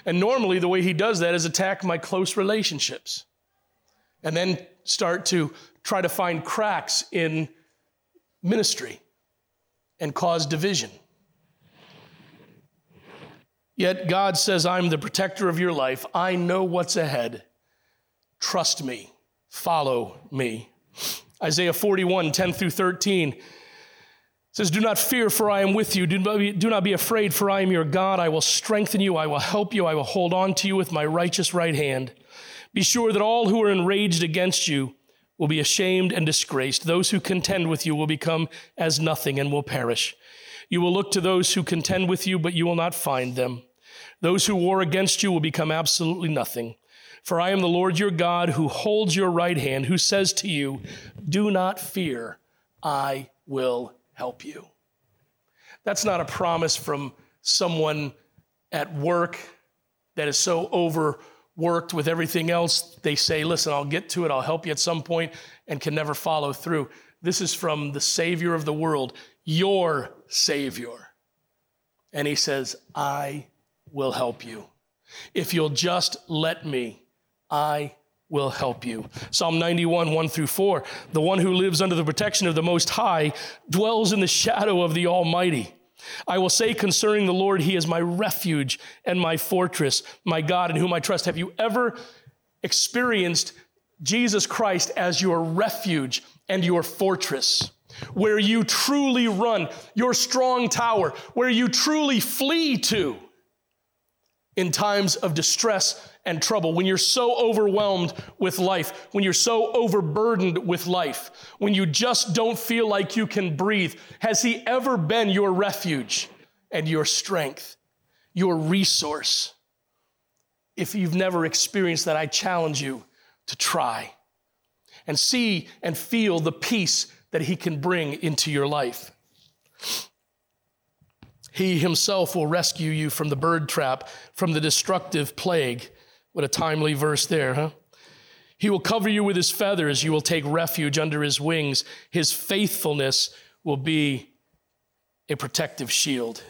And normally, the way he does that is attack my close relationships and then start to try to find cracks in ministry and cause division. Yet God says, I'm the protector of your life. I know what's ahead. Trust me, follow me. Isaiah 41, 10 through 13 says, Do not fear, for I am with you. Do not, be, do not be afraid, for I am your God. I will strengthen you. I will help you. I will hold on to you with my righteous right hand. Be sure that all who are enraged against you will be ashamed and disgraced. Those who contend with you will become as nothing and will perish. You will look to those who contend with you, but you will not find them. Those who war against you will become absolutely nothing. For I am the Lord your God who holds your right hand, who says to you, Do not fear, I will help you. That's not a promise from someone at work that is so over worked with everything else, they say, listen, I'll get to it, I'll help you at some point, and can never follow through. This is from the Savior of the world, your Savior. And he says, I will help you. If you'll just let me, I will help you. Psalm 91, 1 through 4. The one who lives under the protection of the Most High dwells in the shadow of the Almighty. I will say concerning the Lord, He is my refuge and my fortress, my God in whom I trust. Have you ever experienced Jesus Christ as your refuge and your fortress? Where you truly run, your strong tower, where you truly flee to in times of distress and trouble, when you're so overwhelmed with life, when you're so overburdened with life, when you just don't feel like you can breathe, has He ever been your refuge and your strength, your resource? If you've never experienced that, I challenge you to try and see and feel the peace that He can bring into your life. He himself will rescue you from the bird trap, from the destructive plague. What a timely verse there, huh? He will cover you with his feathers. You will take refuge under his wings. His faithfulness will be a protective shield.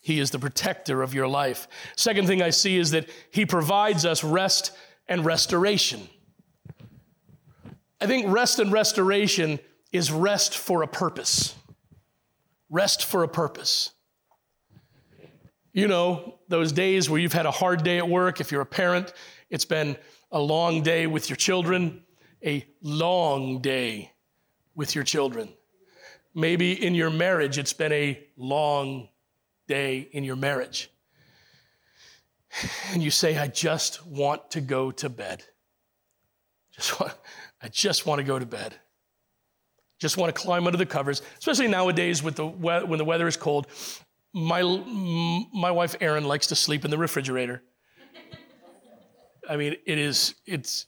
He is the protector of your life. Second thing I see is that he provides us rest and restoration. I think rest and restoration is rest for a purpose. Rest for a purpose. You know, those days where you've had a hard day at work, if you're a parent, it's been a long day with your children, a long day with your children. Maybe in your marriage, it's been a long day in your marriage. And you say, I just want to go to bed. Just want, I just want to go to bed. Just want to climb under the covers, especially nowadays with the when the weather is cold. My, my wife Erin likes to sleep in the refrigerator. I mean, it is, it's,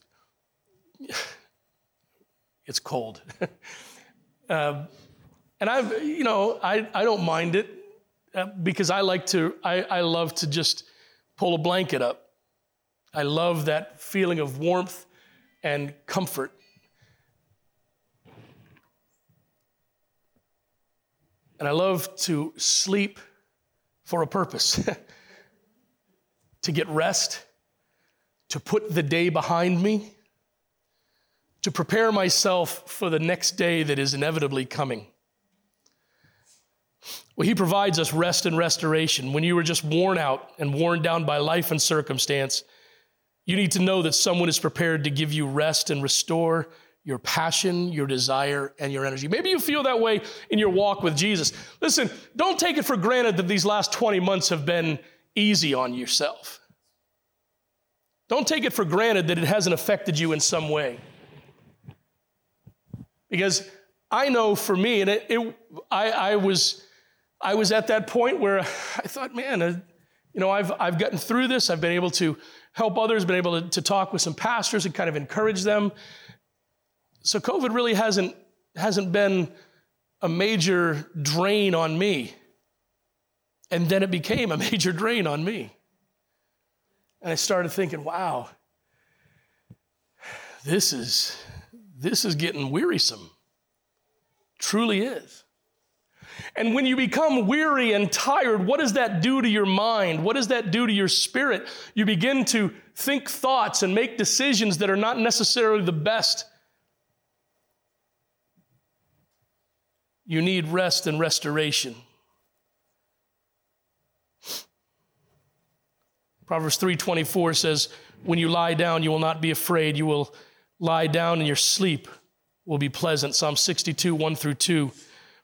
it's cold. um, and I've, you know, I, I don't mind it uh, because I like to, I, I love to just pull a blanket up. I love that feeling of warmth and comfort. And I love to sleep for a purpose to get rest, to put the day behind me, to prepare myself for the next day that is inevitably coming. Well, He provides us rest and restoration. When you are just worn out and worn down by life and circumstance, you need to know that someone is prepared to give you rest and restore your passion, your desire, and your energy. Maybe you feel that way in your walk with Jesus. Listen, don't take it for granted that these last 20 months have been easy on yourself. Don't take it for granted that it hasn't affected you in some way. Because I know for me, and it, it I, I, was, I was at that point where I thought, man, uh, you know, I've, I've gotten through this. I've been able to help others, been able to, to talk with some pastors and kind of encourage them. So COVID really hasn't, hasn't been a major drain on me. And then it became a major drain on me. And I started thinking, wow, this is, this is getting wearisome. Truly is. And when you become weary and tired, what does that do to your mind? What does that do to your spirit? You begin to think thoughts and make decisions that are not necessarily the best. You need rest and restoration. Proverbs 3:24 says, "When you lie down, you will not be afraid. You will lie down and your sleep will be pleasant." Psalm 62, 1 through 2.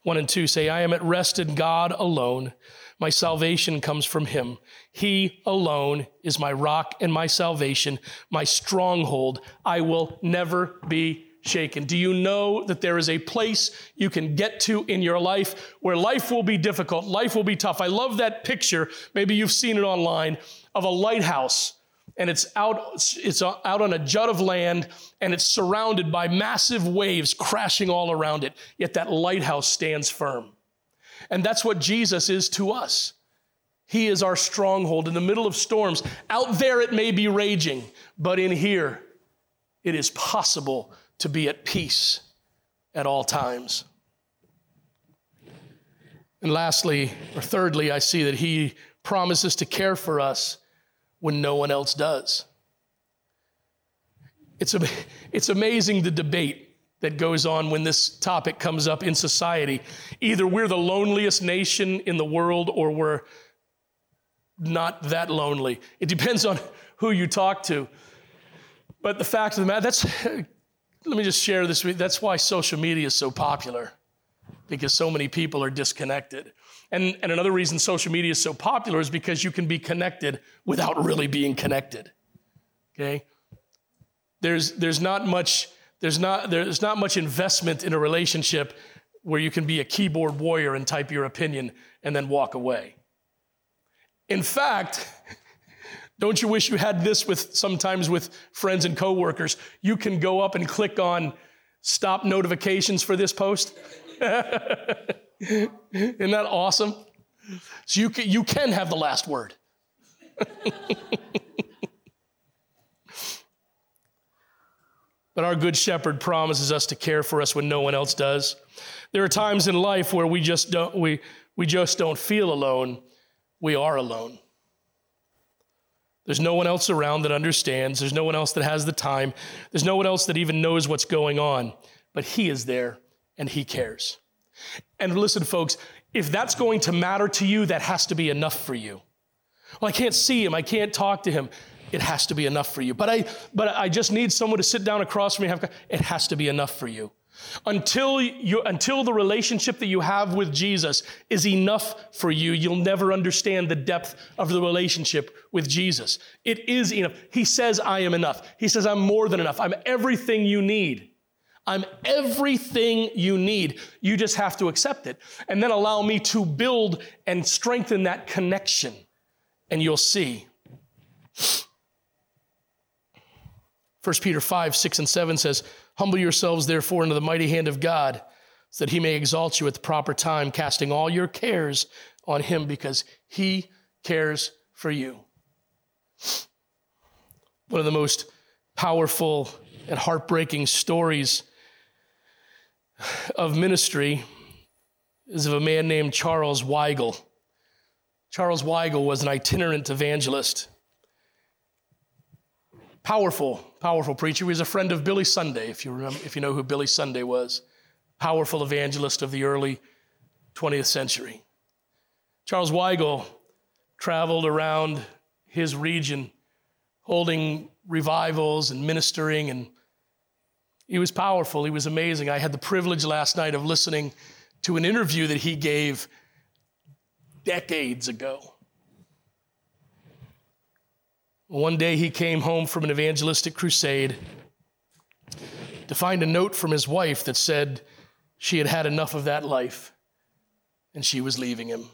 1 and 2 say, I am at rest in God alone. My salvation comes from him. He alone is my rock and my salvation, my stronghold. I will never be shaken. Do you know that there is a place you can get to in your life where life will be difficult, life will be tough? I love that picture. Maybe you've seen it online of a lighthouse and it's out it's out on a jut of land and it's surrounded by massive waves crashing all around it yet that lighthouse stands firm and that's what Jesus is to us he is our stronghold in the middle of storms out there it may be raging but in here it is possible to be at peace at all times and lastly or thirdly i see that he promises to care for us when no one else does. It's, a, it's amazing the debate that goes on when this topic comes up in society. Either we're the loneliest nation in the world or we're not that lonely. It depends on who you talk to. But the fact of the matter, that's, let me just share this. That's why social media is so popular, because so many people are disconnected. And, and another reason social media is so popular is because you can be connected without really being connected. Okay? There's, there's not much there's not there's not much investment in a relationship where you can be a keyboard warrior and type your opinion and then walk away. In fact, don't you wish you had this with sometimes with friends and coworkers? You can go up and click on stop notifications for this post. Isn't that awesome? So you can, you can have the last word. but our good shepherd promises us to care for us when no one else does. There are times in life where we just don't, we, we just don't feel alone. We are alone. There's no one else around that understands. There's no one else that has the time. There's no one else that even knows what's going on. But He is there and He cares. And listen, folks, if that's going to matter to you, that has to be enough for you. Well, I can't see him, I can't talk to him. It has to be enough for you. But I, but I just need someone to sit down across from me. Have, it has to be enough for you. Until, you, until the relationship that you have with Jesus is enough for you, you'll never understand the depth of the relationship with Jesus. It is enough. He says, I am enough. He says, I'm more than enough. I'm everything you need. I'm everything you need. You just have to accept it. And then allow me to build and strengthen that connection. And you'll see. 1 Peter 5, 6, and 7 says, Humble yourselves, therefore, into the mighty hand of God, so that he may exalt you at the proper time, casting all your cares on him because he cares for you. One of the most powerful and heartbreaking stories of ministry is of a man named Charles Weigle. Charles Weigle was an itinerant evangelist. Powerful, powerful preacher. He was a friend of Billy Sunday, if you remember, if you know who Billy Sunday was. Powerful evangelist of the early 20th century. Charles Weigle traveled around his region holding revivals and ministering and He was powerful. He was amazing. I had the privilege last night of listening to an interview that he gave decades ago. One day he came home from an evangelistic crusade to find a note from his wife that said she had had enough of that life and she was leaving him.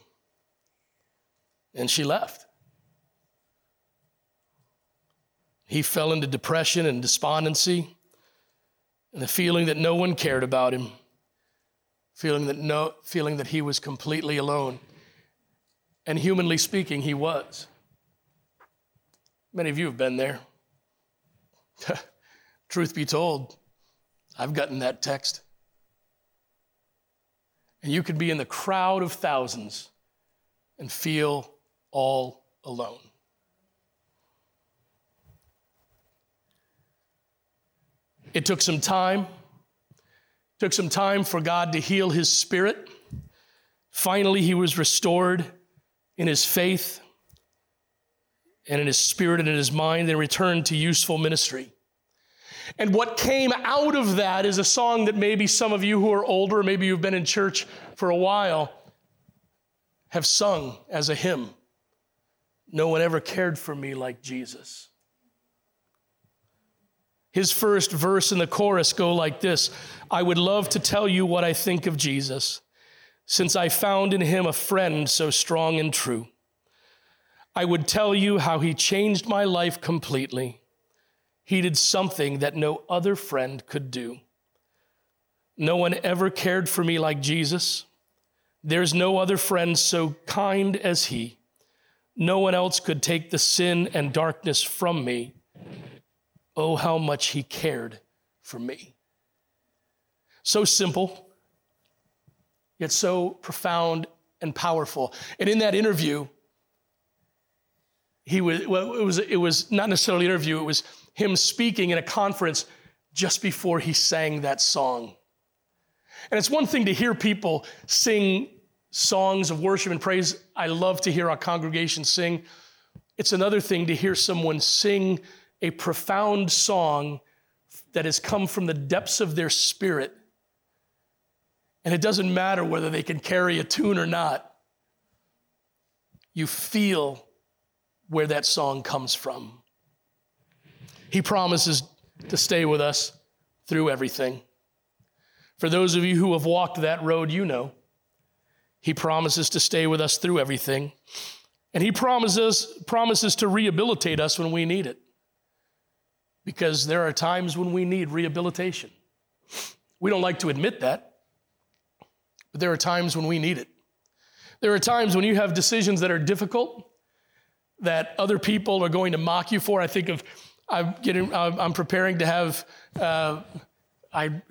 And she left. He fell into depression and despondency and the feeling that no one cared about him, feeling that, no, feeling that he was completely alone. And humanly speaking, he was. Many of you have been there. Truth be told, I've gotten that text. And you could be in the crowd of thousands and feel all alone. It took some time. It took some time for God to heal his spirit. Finally, he was restored in his faith and in his spirit and in his mind and returned to useful ministry. And what came out of that is a song that maybe some of you who are older, maybe you've been in church for a while, have sung as a hymn. No one ever cared for me like Jesus. His first verse and the chorus go like this I would love to tell you what I think of Jesus, since I found in him a friend so strong and true. I would tell you how he changed my life completely. He did something that no other friend could do. No one ever cared for me like Jesus. There's no other friend so kind as he. No one else could take the sin and darkness from me. Oh, how much he cared for me. So simple, yet so profound and powerful. And in that interview, he was, well, it was, it was not necessarily an interview, it was him speaking in a conference just before he sang that song. And it's one thing to hear people sing songs of worship and praise. I love to hear our congregation sing. It's another thing to hear someone sing a profound song that has come from the depths of their spirit. And it doesn't matter whether they can carry a tune or not. You feel where that song comes from. He promises to stay with us through everything. For those of you who have walked that road, you know. He promises to stay with us through everything. And he promises, promises to rehabilitate us when we need it because there are times when we need rehabilitation. We don't like to admit that, but there are times when we need it. There are times when you have decisions that are difficult, that other people are going to mock you for. I think of, I'm getting, I'm preparing to have, uh, I,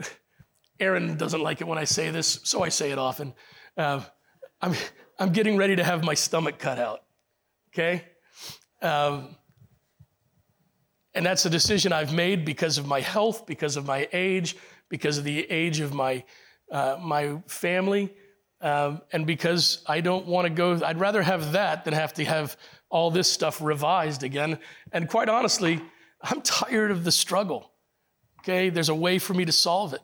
Erin doesn't like it when I say this, so I say it often. Uh, I'm, I'm getting ready to have my stomach cut out, okay? Um, and that's a decision I've made because of my health, because of my age, because of the age of my, uh, my family, um, and because I don't want to go, I'd rather have that than have to have all this stuff revised again. And quite honestly, I'm tired of the struggle. Okay, there's a way for me to solve it.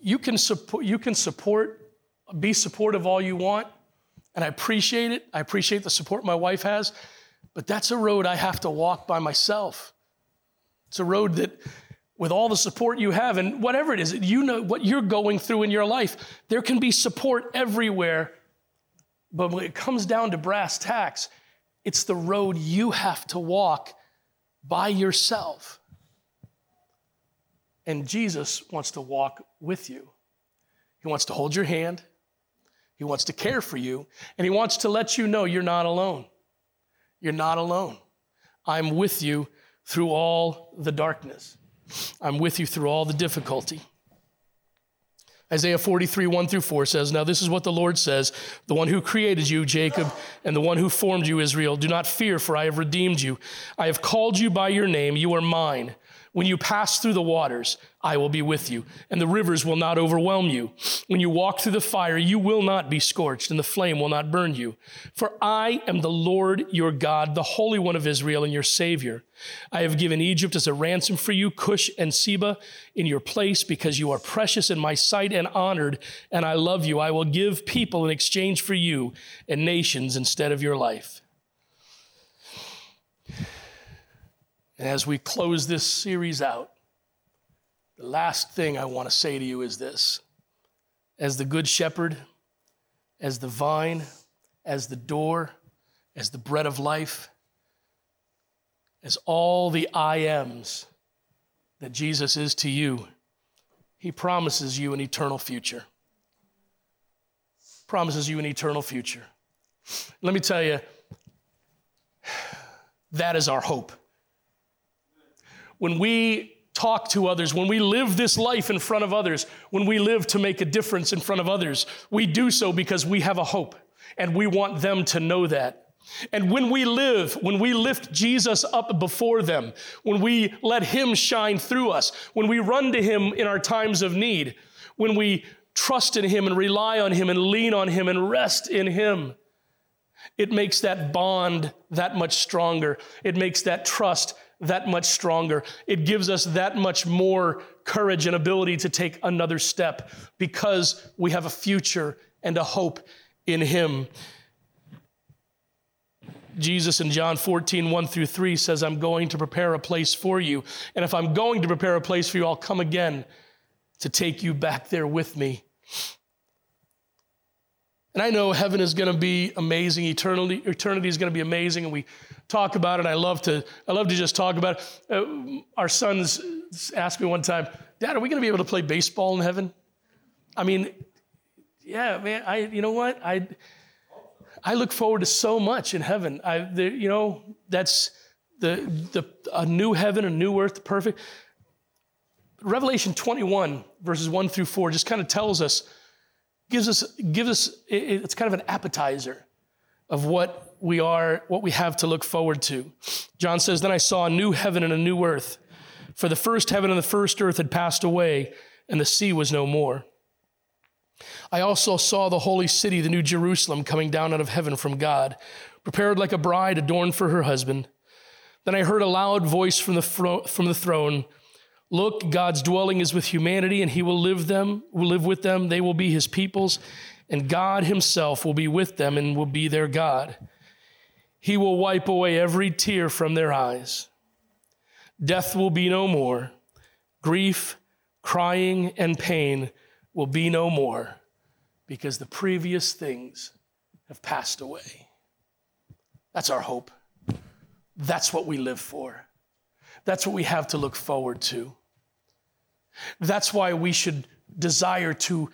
You can support, you can support, be supportive all you want. And I appreciate it. I appreciate the support my wife has. But that's a road I have to walk by myself. It's a road that, with all the support you have, and whatever it is, you know what you're going through in your life, there can be support everywhere. But when it comes down to brass tacks, it's the road you have to walk by yourself. And Jesus wants to walk with you. He wants to hold your hand. He wants to care for you, and He wants to let you know you're not alone. You're not alone. I'm with you through all the darkness, I'm with you through all the difficulty. Isaiah 43, 1 through 4 says, Now this is what the Lord says The one who created you, Jacob, and the one who formed you, Israel, do not fear, for I have redeemed you. I have called you by your name. You are mine. When you pass through the waters, I will be with you, and the rivers will not overwhelm you. When you walk through the fire, you will not be scorched, and the flame will not burn you. For I am the Lord your God, the Holy One of Israel, and your Savior. I have given Egypt as a ransom for you, Cush and Seba in your place, because you are precious in my sight and honored, and I love you. I will give people in exchange for you, and nations instead of your life. And as we close this series out, the last thing I want to say to you is this as the good shepherd, as the vine, as the door, as the bread of life, as all the I ams that Jesus is to you, he promises you an eternal future. Promises you an eternal future. Let me tell you, that is our hope when we talk to others, when we live this life in front of others, when we live to make a difference in front of others, we do so because we have a hope and we want them to know that. And when we live, when we lift Jesus up before them, when we let Him shine through us, when we run to Him in our times of need, when we trust in Him and rely on Him and lean on Him and rest in Him, it makes that bond that much stronger. It makes that trust that much stronger. It gives us that much more courage and ability to take another step because we have a future and a hope in Him. Jesus in John 14, 1 through 3 says, I'm going to prepare a place for you. And if I'm going to prepare a place for you, I'll come again to take you back there with me. And I know heaven is going to be amazing. Eternity, eternity is going to be amazing. And we talk about it. I love to, I love to just talk about it. Uh, our sons asked me one time, Dad, are we going to be able to play baseball in heaven? I mean, yeah, man, I, you know what? I, I look forward to so much in heaven. I, the, you know, that's the, the, a new heaven, a new earth, perfect. Revelation 21, verses 1 through 4, just kind of tells us gives us, gives us it's kind of an appetizer of what we are, what we have to look forward to. John says, Then I saw a new heaven and a new earth, for the first heaven and the first earth had passed away, and the sea was no more. I also saw the holy city, the new Jerusalem, coming down out of heaven from God, prepared like a bride adorned for her husband. Then I heard a loud voice from the, fro- from the throne Look, God's dwelling is with humanity, and He will live them, will live with them. They will be His peoples, and God Himself will be with them and will be their God. He will wipe away every tear from their eyes. Death will be no more. Grief, crying, and pain will be no more because the previous things have passed away. That's our hope. That's what we live for. That's what we have to look forward to. That's why we should desire to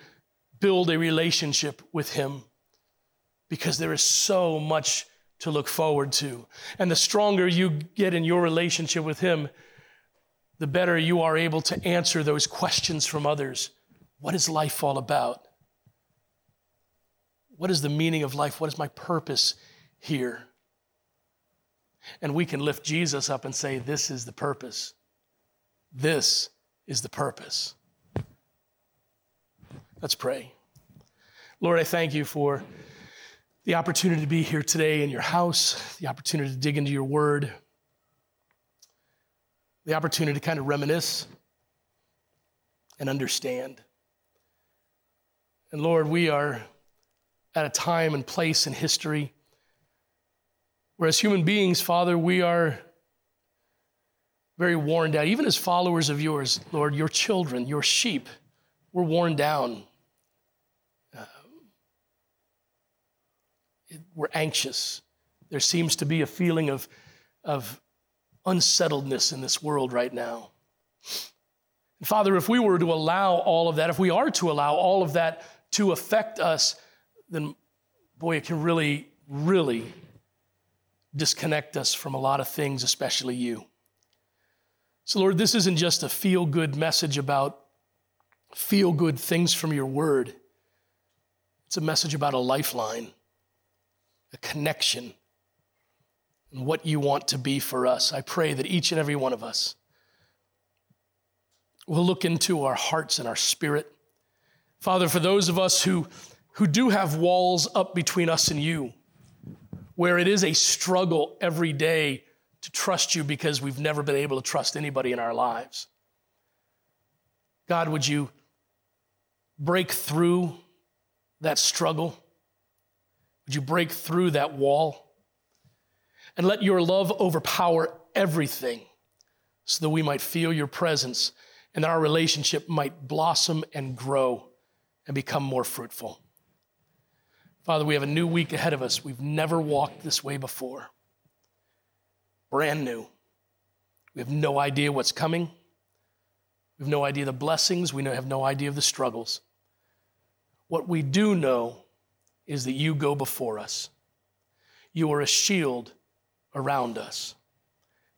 build a relationship with Him because there is so much to look forward to. And the stronger you get in your relationship with Him, the better you are able to answer those questions from others. What is life all about? What is the meaning of life? What is my purpose here? And we can lift Jesus up and say, This is the purpose. This is the purpose. Let's pray. Lord, I thank you for the opportunity to be here today in your house, the opportunity to dig into your word, the opportunity to kind of reminisce and understand. And Lord, we are at a time and place in history where, as human beings, Father, we are very worn down. Even as followers of yours, Lord, your children, your sheep, we're worn down. Uh, we're anxious. There seems to be a feeling of, of unsettledness in this world right now. And Father, if we were to allow all of that, if we are to allow all of that to affect us, then boy, it can really, really disconnect us from a lot of things, especially you. So, Lord, this isn't just a feel good message about feel good things from your word. It's a message about a lifeline, a connection, and what you want to be for us. I pray that each and every one of us will look into our hearts and our spirit. Father, for those of us who, who do have walls up between us and you, where it is a struggle every day to trust you because we've never been able to trust anybody in our lives. God, would you break through that struggle? Would you break through that wall? And let your love overpower everything so that we might feel your presence and that our relationship might blossom and grow and become more fruitful. Father, we have a new week ahead of us. We've never walked this way before. Brand new. We have no idea what's coming. We have no idea the blessings. We have no idea of the struggles. What we do know is that you go before us. You are a shield around us.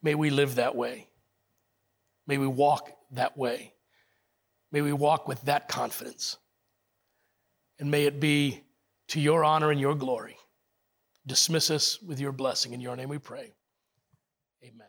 May we live that way. May we walk that way. May we walk with that confidence. And may it be to your honor and your glory. Dismiss us with your blessing. In your name we pray. Amen.